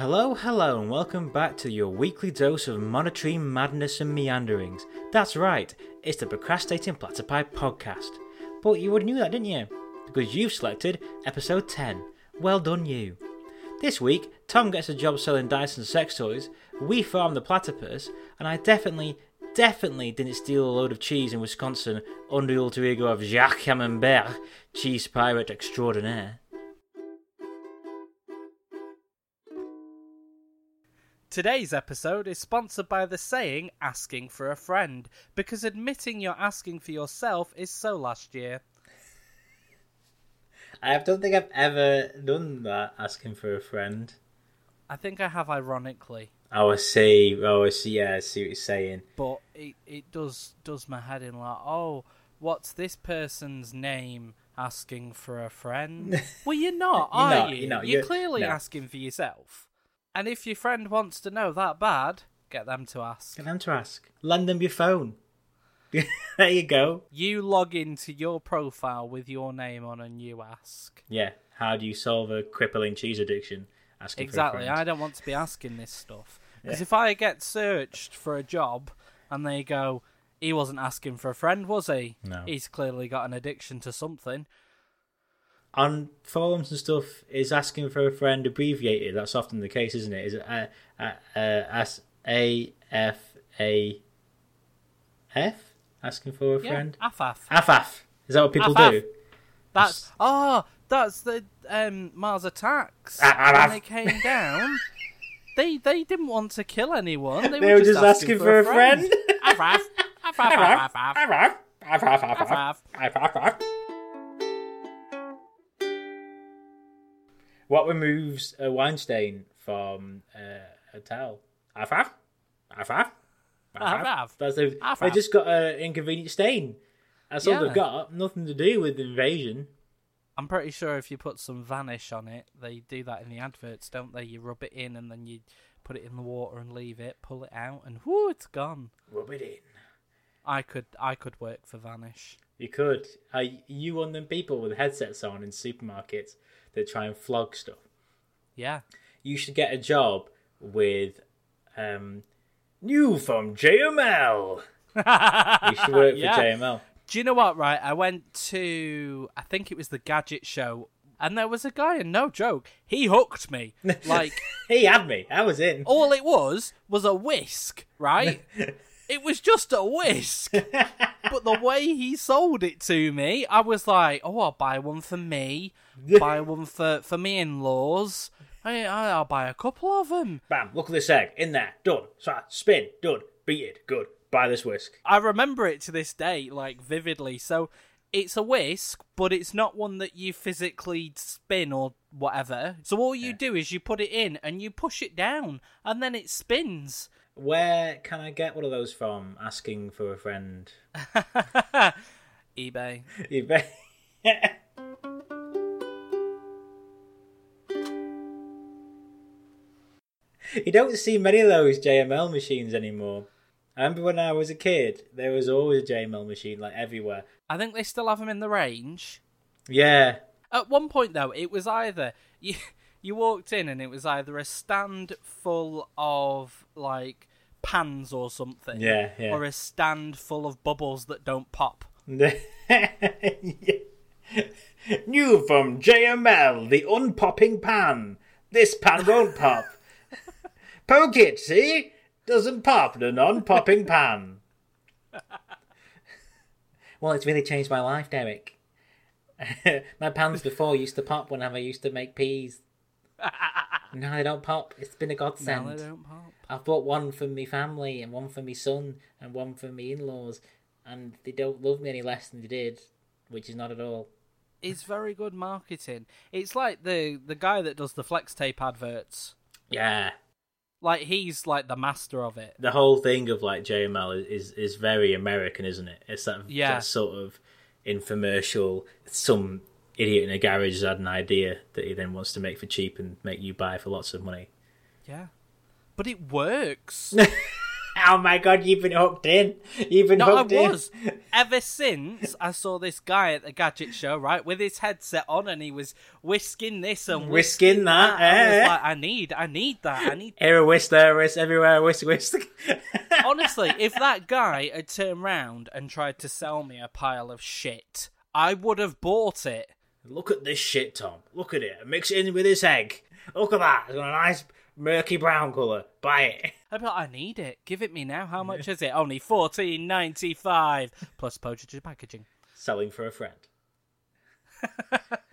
Hello, hello, and welcome back to your weekly dose of monetary madness and meanderings. That's right, it's the Procrastinating Platypi podcast. But you already knew that, didn't you? Because you've selected episode 10. Well done, you. This week, Tom gets a job selling Dyson sex toys, we farm the platypus, and I definitely, definitely didn't steal a load of cheese in Wisconsin under the alter ego of Jacques Camembert, cheese pirate extraordinaire. Today's episode is sponsored by the saying asking for a friend, because admitting you're asking for yourself is so last year. I don't think I've ever done that, asking for a friend. I think I have ironically, Oh, I see. Oh, I see. Yeah, I see what you're saying. but it, it does does my head in like, oh, what's this person's name asking for a friend? well, you're not, You're are not, you? you're not, You're you're- clearly no. asking for yourself. And if your friend wants to know that bad, get them to ask. Get them to ask. Lend them your phone. there you go. You log into your profile with your name on and you ask. Yeah. How do you solve a crippling cheese addiction? Asking Exactly. I don't want to be asking this stuff. Because Yeah. if I get searched for a job and they go, he wasn't asking for a friend, was he? No. He's clearly got an addiction to something. On forums and stuff, is asking for a friend abbreviated? That's often the case, isn't it? Is it uh, uh, as A F A F? Asking for a Yeah, friend? Afaf. AFAF. Is that what people Afaf. do? That's oh, that's the um, Mars attacks. Ah, ah, ah. when they came down, they they didn't want to kill anyone. They, They were just asking for a friend. Afaf. Afaf. Afaf. Afaf. AFAF. AFAF. AFAF. Afaf. AFAF. What removes a wine stain from uh, a towel? AFAF. AFAF. AFAF. That's a, they just got an inconvenient stain. That's all Yeah. they've got. Nothing to do with invasion. I'm pretty sure if you put some vanish on it, they do that in the adverts, don't they? You rub it in and then you put it in the water and leave it, pull it out, and whoo, it's gone. Rub it in. I could, I could work for vanish. You could. Are you one of them people with headsets on in supermarkets that try and flog stuff? Yeah, you should get a job with um new from JML. You should work Yeah. for JML. Do you know what? Right, I went to, I think it was the Gadget Show, and there was a guy, and no joke, he hooked me. Like He had me. I was in. all it was was a whisk, right? it was just a whisk. but the way he sold it to me, I was like, "Oh, I'll buy one for me. buy one for for me in-laws. I, I'll buy a couple of them." Bam! Look at this egg in there. Done. So spin. Done. Beat it. Good. Buy this whisk. I remember it to this day, like vividly. So it's a whisk, but it's not one that you physically spin or whatever. So all you do is you put it in and you push it down, and then it spins. Where can I get one of those from? Asking for a friend. eBay. eBay. you don't see many of those JML machines anymore. I remember when I was a kid, there was always a JML machine like everywhere. I think they still have them in the range. Yeah, At one point, though, it was either you you walked in and it was either a stand full of like pans or something, Yeah, yeah. or a stand full of bubbles that don't pop. New from JML, the unpopping pan. This pan won't pop. Poke it, see? Doesn't pop, the non-popping pan. well, it's really changed my life, Derek. my pans before used to pop whenever I used to make peas. now they don't pop. It's been a godsend. Now they don't pop. I've bought one for me family and one for me son and one for me in-laws, and they don't love me any less than they did, which is not at all. It's very good marketing. It's like the the guy that does the flex tape adverts. Yeah, Like he's like the master of it. the whole thing of like JML is is very American, isn't it? It's that, Yeah. that sort of infomercial. Some idiot in a garage has had an idea that he then wants to make for cheap and make you buy for lots of money. Yeah. But it works. oh my god, you've been hooked in. You've been No, I in. was. Ever since I saw this guy at the gadget show, right, with his headset on, and he was whisking this and Whisking that, I was eh? like, I need, I need that. I need. Here a whisk, there a whisk, everywhere a whisk, whisk. Honestly, if that guy had turned round and tried to sell me a pile of shit, I would have bought it. Look at this shit, Tom. Look at it. Mix it in with this egg. Look at that. It's got a nice murky brown colour. Buy it. I'd like, I need it. Give it me now. How much is it? Only fourteen ninety five plus postage and packaging. Selling for a friend.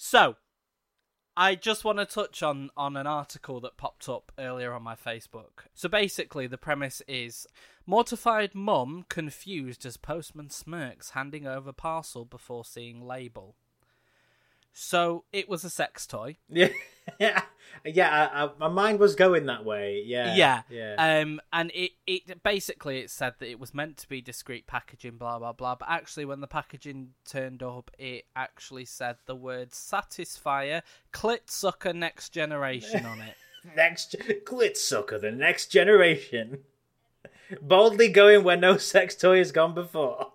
So, I just want to touch on on an article that popped up earlier on my Facebook. So basically, the premise is mortified mum confused as postman smirks handing over parcel before seeing label. So it was a sex toy. Yeah, yeah. I, I, my mind was going that way. Yeah, yeah, yeah. Um, and it it basically it said that it was meant to be discreet packaging, blah blah blah. But actually, when the packaging turned up, it actually said the word "satisfier clit sucker next generation" on it. next clit sucker, the next generation. Boldly going where no sex toy has gone before.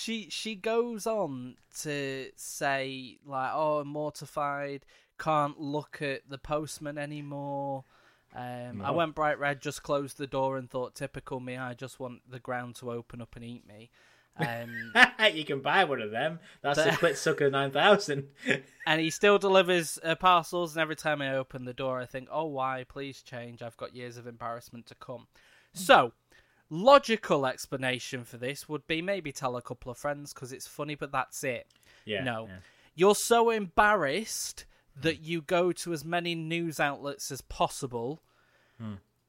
She she goes on to say like, "Oh, I'm mortified, can't look at the postman anymore." Um, I went bright red, just closed the door, and thought, "Typical me. I just want the ground to open up and eat me." Um, you can buy one of them. That's the The- clit sucker nine thousand. and he still delivers uh, parcels. And every time I open the door, I think, "Oh, why? Please change. I've got years of embarrassment to come." So, logical explanation for this would be maybe tell a couple of friends because it's funny, but that's it. yeah. No. yeah. You're so embarrassed that you go to as many news outlets as possible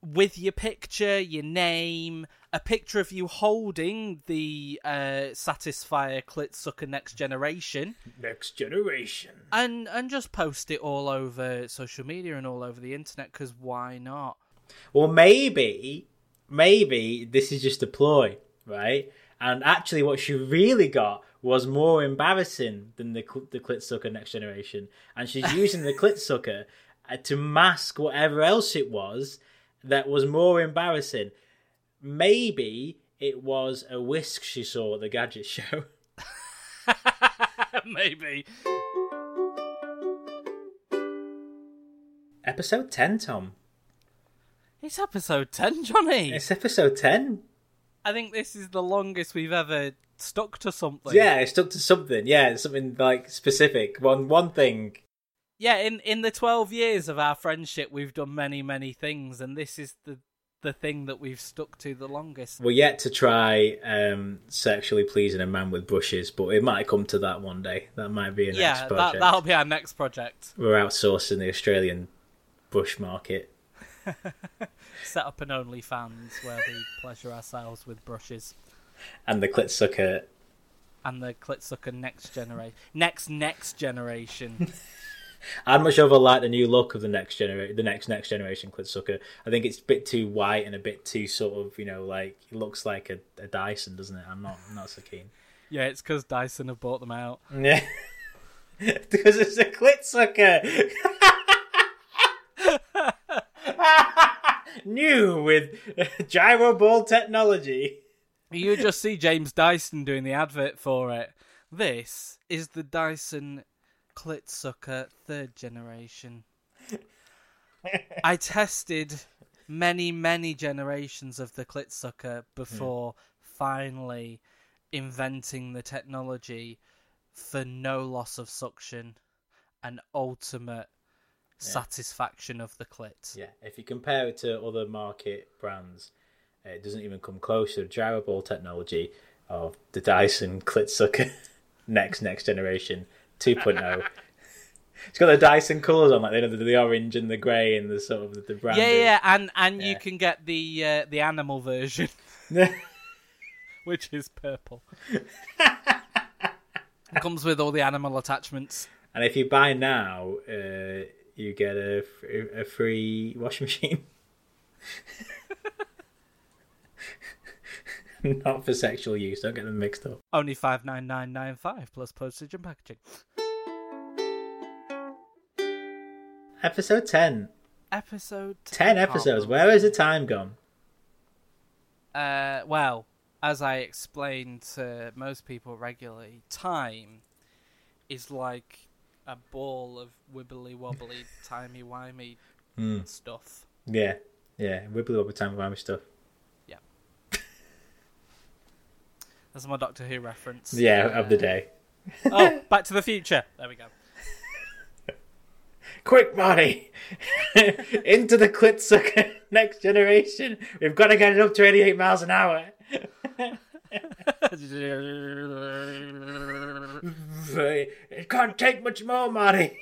with your picture, your name, a picture of you holding the uh, Satisfier Clit Sucker Next Generation, Next generation. and and just post it all over social media and all over the internet. Because why not? Well, maybe, maybe this is just a ploy, right? And actually, what she really got was more embarrassing than the cl- the clit sucker next generation, and she's using the clit sucker uh, to mask whatever else it was that was more embarrassing. Maybe it was a whisk she saw at the gadget show. Maybe. Episode ten, Tom. It's episode ten, Johnny. It's episode ten. I think this is the longest we've ever stuck to something. Yeah, it stuck to something. Yeah, something like specific. One one thing. yeah in in the 12 years of our friendship we've done many many things and this is the the thing that we've stuck to the longest We're yet to try um, sexually pleasing a man with brushes, but it might come to that one day. That might be a next yeah that, project. that'll be our next project We're outsourcing the Australian bush market. set up an onlyfans where we pleasure ourselves with brushes And the clit sucker. and the clit sucker next generation next next generation I'd much over like the new look of the next generation, the next next generation clit sucker. I think it's a bit too white and a bit too sort of you know like it looks like a, a Dyson, doesn't it? I'm not I'm not so keen. yeah it's because dyson have bought them out Yeah, because it's a clit sucker. New with gyro ball technology. you just see james dyson doing the advert for it this is the dyson clit sucker third generation I tested many, many generations of the clit sucker before finally inventing the technology for no loss of suction and ultimate satisfaction of the clit. Yeah, if you compare it to other market brands, uh, it doesn't even come close to the gyro ball technology of the Dyson clit sucker next next generation 2.0. it's got the Dyson colours on, like you know, the, the orange and the grey and the sort of the, the brand. Yeah, yeah, and and you can get the uh, the animal version, which is purple. Comes with all the animal attachments. and if you buy now, uh, you get a, a free washing machine. Not for sexual use. Don't get them mixed up. Only five nine nine nine five plus postage and packaging. Episode 10. Episode 10 episodes. Where has the time gone? Uh, well, as I explain to most people regularly, time is like a ball of wibbly wobbly, timey wimey Hmm. stuff. Yeah. Yeah. Wibbly wobbly timey wimey stuff. Yeah, that's my Doctor Who reference. Yeah, Uh, of the day. oh, Back to the Future. There we go. Quick, Marty! Into the clit sucker. Next generation. We've got to get it up to 88 miles an hour. It can't take much more, Marty.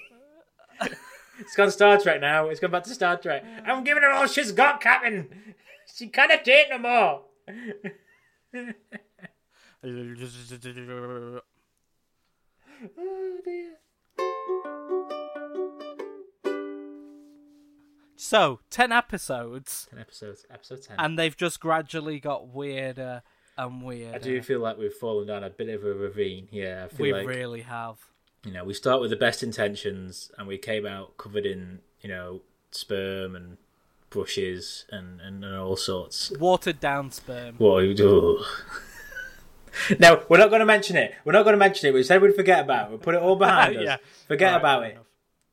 it's gone Star Trek now. It's gone back to Star Trek. I'm giving her all she's got, Captain. She can't take no more. Oh dear. so, 10 episodes, Ten episodes. Episode ten. and they've just gradually got weirder and weirder. I do feel like we've fallen down a bit of a ravine here. I feel we like really have. you know we start with the best intentions, and we came out covered in you know sperm and brushes and and, and all sorts. Watered down sperm. What? ugh. no, we're not going to mention it. We're not going to mention it. We said we'd forget about it. We'll put it all behind us. Yeah. Forget about it. enough.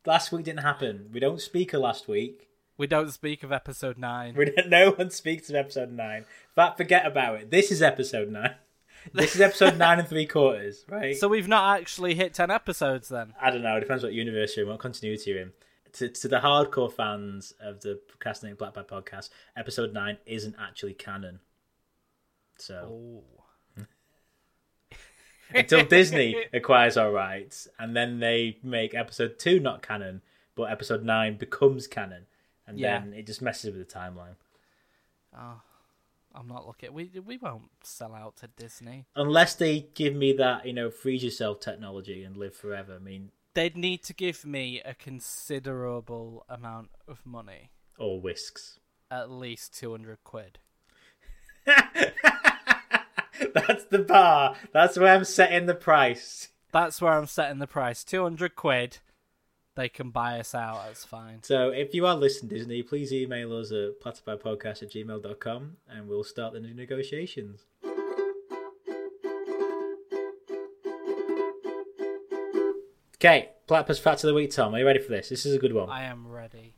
Last week didn't happen. We don't speak of last week. We don't speak of episode 9. We don't, no one speaks of episode nine. But forget about it. This is episode nine. This is episode nine and three quarters, right? So we've not actually hit 10 episodes then. I don't know. It depends what universe you're in, what continuity you're in. To, to the hardcore fans of the Procrastinating Black Bag podcast, episode nine isn't actually canon. So Oh. until Disney acquires our rights, and then they make episode two not canon, but episode nine becomes canon, and Yeah. then it just messes with the timeline. Oh, I'm not looking. We we won't sell out to Disney. Unless they give me that, you know, freeze yourself technology and live forever. I mean, They'd need to give me a considerable amount of money, or whisks. at least 200 quid. That's the bar. That's where I'm setting the price. That's where I'm setting the price. 200 quid. They can buy us out. That's fine. So if you are listening, Disney, please email us at platypipodcast at gmail.com and we'll start the negotiations. Okay, platypus fact of the week, Tom. Are you ready for this? This is a good one. I am ready.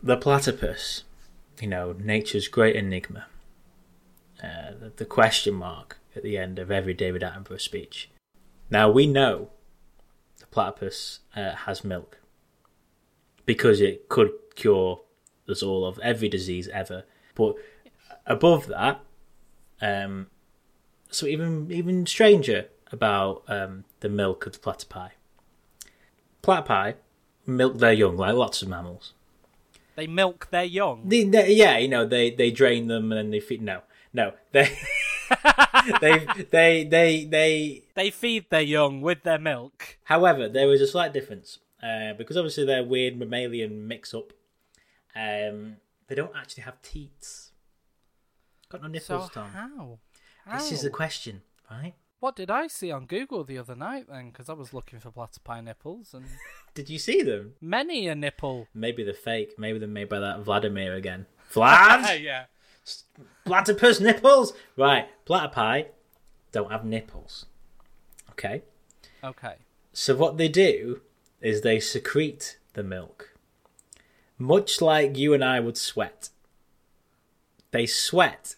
The platypus, you know, nature's great enigma. Uh, the, the question mark at the end of every David Attenborough speech. Now we know the platypus uh, has milk because it could cure us all of every disease ever. But above that, um, so even even stranger about um, the milk of the platypi. Platypi milk their young like lots of mammals. They milk their young. They, they, yeah, you know, they, they drain them and then they feed. No, no, they they they they they. They feed their young with their milk. However, there is a slight difference uh, because obviously they're weird mammalian mix up. Um, they don't actually have teats. Got no nipples, So Tom. how? This is How? the question, right? What did I see on Google the other night then? Because I was looking for platypi nipples and Did you see them? many a nipple. Maybe they're fake. Maybe they're made by that Vladimir again. Vlad, yeah. Platypus nipples. Right, platypi don't have nipples. Okay. Okay. So what they do is they secrete the milk, much like you and I would sweat. They sweat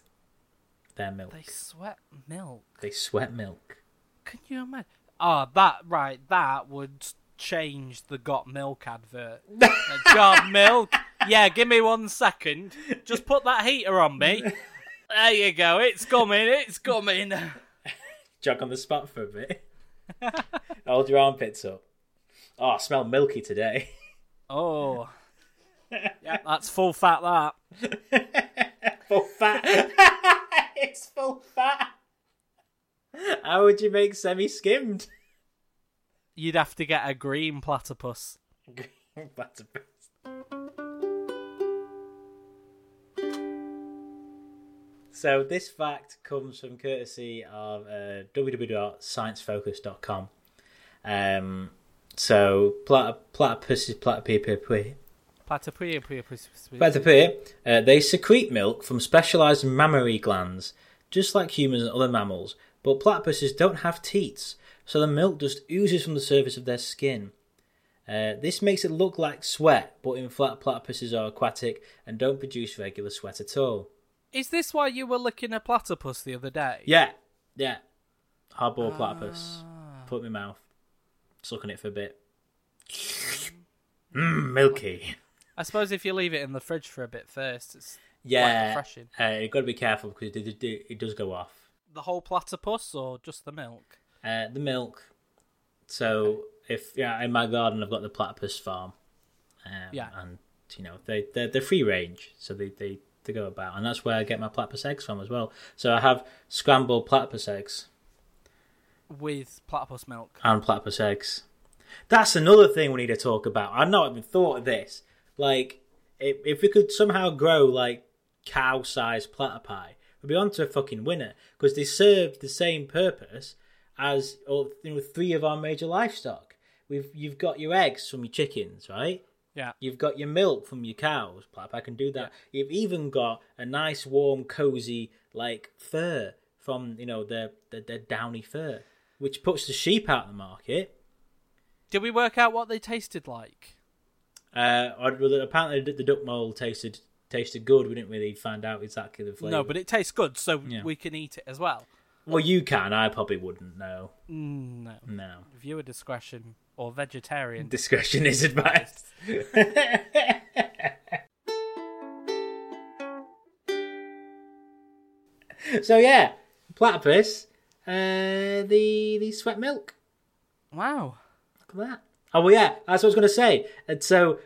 their milk. They sweat milk. They sweat milk. Can you imagine? Oh, ah, that right. That would change the got milk advert. Got milk? Yeah, give me one second. Just put that heater on me. There you go. It's coming. It's coming. Jog on the spot for a bit. Hold your armpits up. Oh, I smell milky today. Oh. Yeah, that's full fat. That. full fat. it's full fat. How would you make semi-skimmed? You'd have to get a green platypus. Green platypus. So this fact comes from courtesy of uh, www.sciencefocus.com. Um, So plat- platypus is platypus. Uh, they secrete milk from specialized mammary glands, just like humans and other mammals. But platypuses don't have teats, so the milk just oozes from the surface of their skin. Uh, this makes it look like sweat, but in fact, platypuses are aquatic and don't produce regular sweat at all. Is this why you were licking a platypus the other day? Yeah, yeah. Hardball platypus. Put in my mouth. Sucking it for a bit. Mmm, milky. I suppose if you leave it in the fridge for a bit first, it's Yeah. refreshing. Uh, you've got to be careful because it, it, it, it does go off. the whole platypus or just the milk. Uh, the milk. So if yeah, in my garden I've got the platypus farm. Um, Yeah. And you know they they're, they're free range, so they, they they go about, and that's where I get my platypus eggs from as well. So I have scrambled platypus eggs with platypus milk. and platypus eggs. That's another thing we need to talk about. I've not even thought of this. Like, if, if we could somehow grow like cow-sized platypi, we'd be on to a fucking winner because they serve the same purpose as you know three of our major livestock. We've you've got your eggs from your chickens, right? Yeah. You've got your milk from your cows. i can do that. You've even got a nice, warm, cozy like fur from you know their their, their downy fur, which puts the sheep out of the market. Did we work out what they tasted like? Uh, apparently the, duck mole tasted tasted good. We didn't really find out exactly the flavour. No, but it tastes good, so Yeah. we can eat it as well. well, you can. I probably wouldn't know. Mm, no. No, Viewer discretion or vegetarian. discretion is advised. so yeah, platypus. Uh, the the sweat milk. wow. Look at that. Oh well, yeah, that's what I was going to say. And so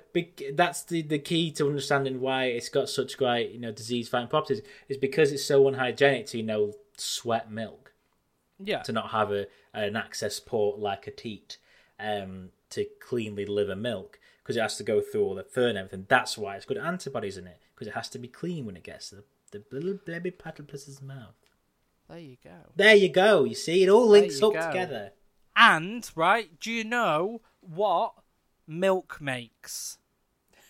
that's the, the key to understanding why it's got such great, you know, disease-fighting properties is because it's so unhygienic to, you know, sweat milk Yeah. to not have a an access port like a teat um, to cleanly deliver milk because it has to go through all the fur and everything. That's why it's got antibodies in it because it has to be clean when it gets to the, the little baby platypus's mouth. There you go. There you go. You see, it all links up go. together. And, right, do you know what milk makes?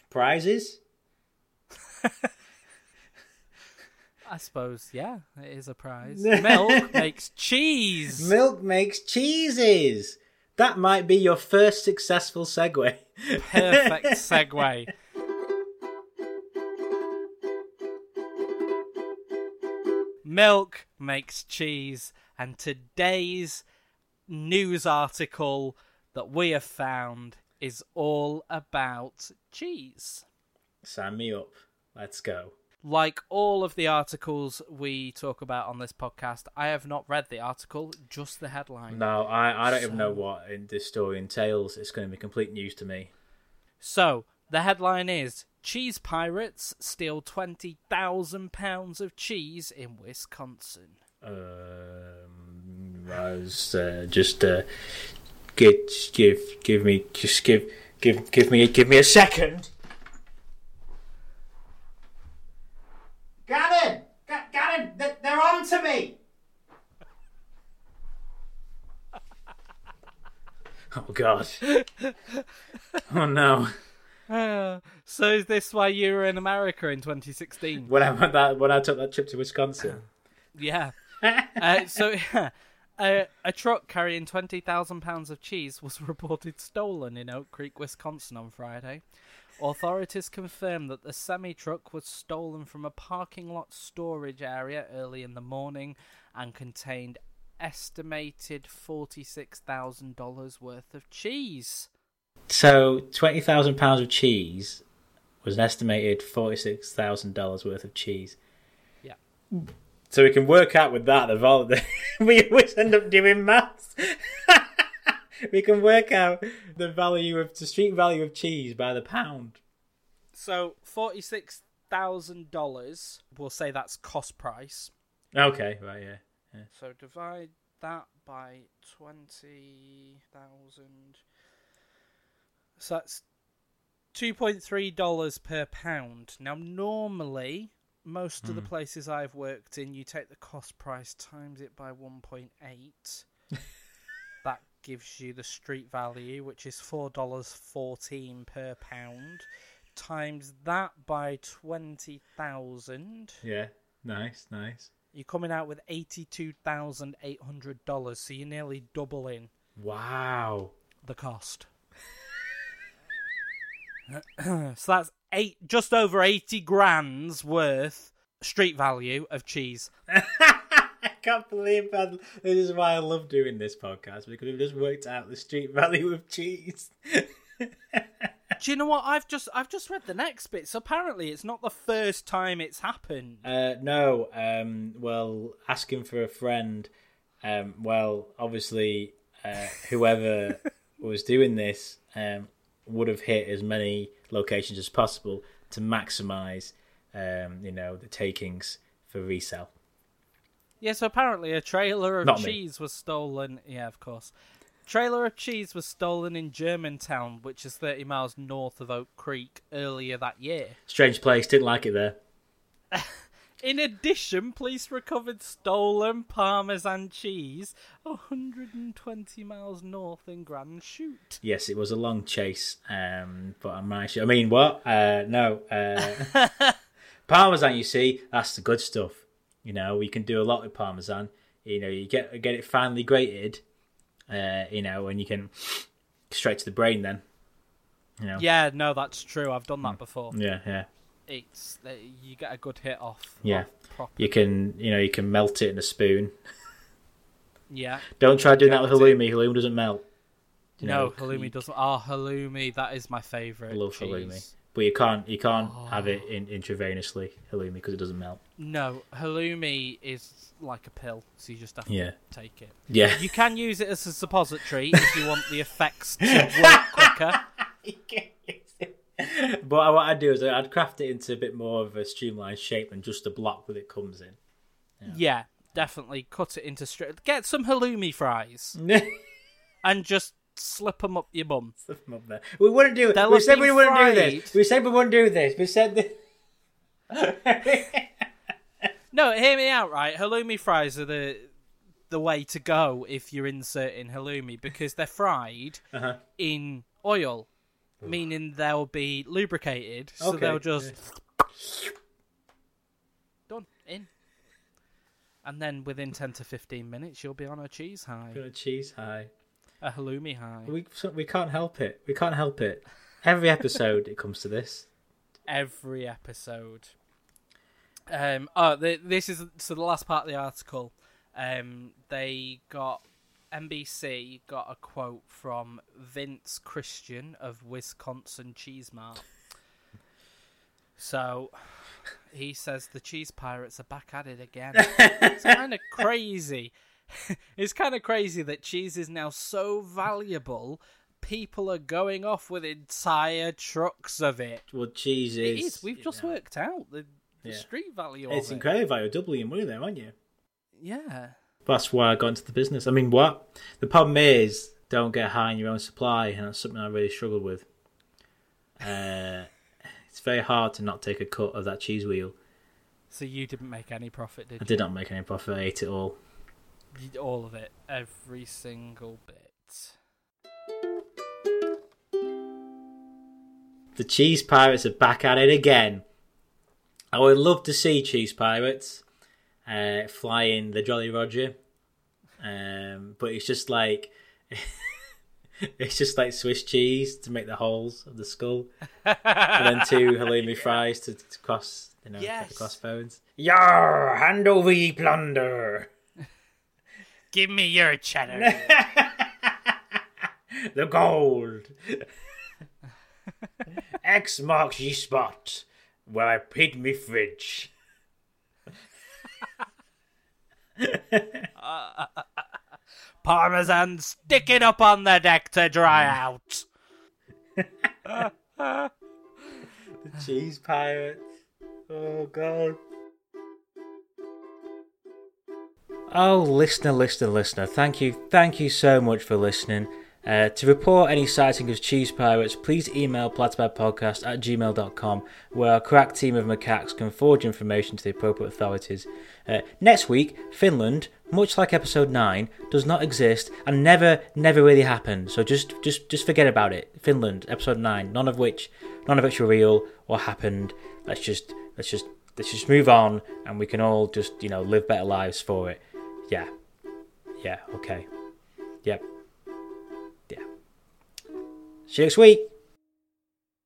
Prizes. I suppose, yeah, it is a prize. Milk makes cheese. Milk makes cheeses. That might be your first successful segue. Perfect segue. Milk makes cheese, and today's news article that we have found is all about cheese. Sign me up. Let's go. Like all of the articles we talk about on this podcast, I have not read the article, just the headline. No, I, I don't even know what in this story entails. It's going to be complete news to me. So, the headline is Cheese Pirates steal £20,000 of cheese in Wisconsin. Um, I was uh, just uh, give, give give me just give give give me give me a second. Got him! Got, got him! They're, they're on to me! oh god! oh no! Uh, so, is this why you were in America in 2016? When I went that when I took that trip to Wisconsin. Yeah. uh, so, yeah, a, a truck carrying £20,000 of cheese was reported stolen in Oak Creek, Wisconsin on Friday. Authorities confirmed that the semi truck was stolen from a parking lot storage area early in the morning and contained estimated $46,000 worth of cheese. So twenty thousand pounds of cheese was an estimated forty six thousand dollars worth of cheese. Yeah. So we can work out with that the value. we always end up doing maths. we can work out the value of the street value of cheese by the pound. So, $46,000, we'll say that's cost price. Okay, right, yeah. So divide that by twenty thousand. So that's two point three dollars per pound. Now normally most of the hmm. places I've worked in you take the cost price times it by one point eight. gives you the street value, which is four dollars fourteen per pound. Times that by twenty thousand, Yeah. Nice, nice. you're coming out with eighty-two thousand eight hundred dollars. So you're nearly doubling Wow. the cost. so that's eight, just over eighty grand's worth street value of cheese. I can't believe that. This is why I love doing this podcast because we've just worked out the street value of cheese. Do you know what? I've just I've just read the next bit. So apparently, it's not the first time it's happened. Uh, no, um, well, asking for a friend. Um, well, obviously, uh, whoever was doing this um, would have hit as many locations as possible to maximise, um, you know, the takings for resale. Yeah, so apparently a trailer of Not me. cheese was stolen. Yeah, of course. Trailer of cheese was stolen in Germantown, which is 30 miles north of Oak Creek, earlier that year. Strange place, didn't like it there. In addition, police recovered stolen Parmesan cheese 120 miles north in Grand Chute. Yes, it was a long chase, um, but I managed. I mean, what? Uh, no, uh, parmesan. You see, that's the good stuff. You know, we can do a lot with parmesan. You know, you get get it finely grated. Uh, you know, and you can straight to the brain. Then, you know, Yeah, no, that's true. I've done that before. yeah, yeah. It's uh, you get a good hit off. Yeah. off. You can, you know, you can melt it in a spoon. Yeah. Don't try doing that with Melt it. halloumi. Halloumi doesn't melt. You no, know, halloumi doesn't. Oh, halloumi, that is my favourite. I love cheese. halloumi, but you can't, you can't oh. have Oh. it in intravenously halloumi because it doesn't melt. No, halloumi is like a pill, so you just have to Yeah, take it. yeah. You can use it as a suppository if you want the effects to work quicker. but what I'd do is I'd craft it into a bit more of a streamlined shape than just a block that it comes in. Yeah, definitely cut it into straight. Get some halloumi fries and just slip them up your bum. Stuff 'em up there. We wouldn't do it. They'll We said we wouldn't do this. We said we wouldn't do this. We said this. No, hear me out, right? Halloumi fries are the the way to go if you're inserting halloumi because they're fried Uh-huh. in oil, meaning they'll be lubricated, so Okay, they'll just done in. And then within ten to fifteen minutes, you'll be on a cheese high, Got a cheese high. A halloumi high. We so- we can't help it. We can't help it. Every episode it comes to this. every episode. Um, oh, the, this is so the last part of the article. Um, they got NBC got a quote from Vince Christian of Wisconsin Cheese Mart. So he says the cheese pirates are back at it again. it's kind of crazy. it's kind of crazy that cheese is now so valuable. People are going off with entire trucks of it. Well, cheese It is. is. We've just yeah. worked out the, the Yeah. street value It's of it. It's incredible. You're doubling your money there, aren't you? Yeah. That's why I got into the business. I mean, what the problem is, don't get high in your own supply, and that's something I really struggled with. Uh, it's very hard to not take a cut of that cheese wheel. So you didn't make any profit, did I you? I did not make any profit. I ate it all. All of it. Every single bit. The cheese pirates are back at it again. I would love to see cheese pirates uh, flying the Jolly Roger, um, but it's just like it's just like Swiss cheese to make the holes of the skull, and then two halloumi fries to, to cross, you know, Yes. the crossbones. Yar! Hand over ye plunder. Give me your cheddar. The gold. X marks ye spot where I paid me fridge. Parmesan, stick it up on the deck to dry mm. out. The cheese pirate. Oh god. Oh, listener, listener, listener! Thank you, thank you so much for listening. Uh, to report any sighting of cheese pirates, please email platypipodcast at gmail.com, where our crack team of macaques can forward information to the appropriate authorities. Uh, next week, Finland, much like episode 9, does not exist and never, never really happened. So just, just, just forget about it. Finland, episode 9, none of which, none of which were real or happened. Let's just, let's just, let's just move on and we can all just, you know, live better lives for it. Yeah. Yeah, okay. Yep. Yeah. See you next week.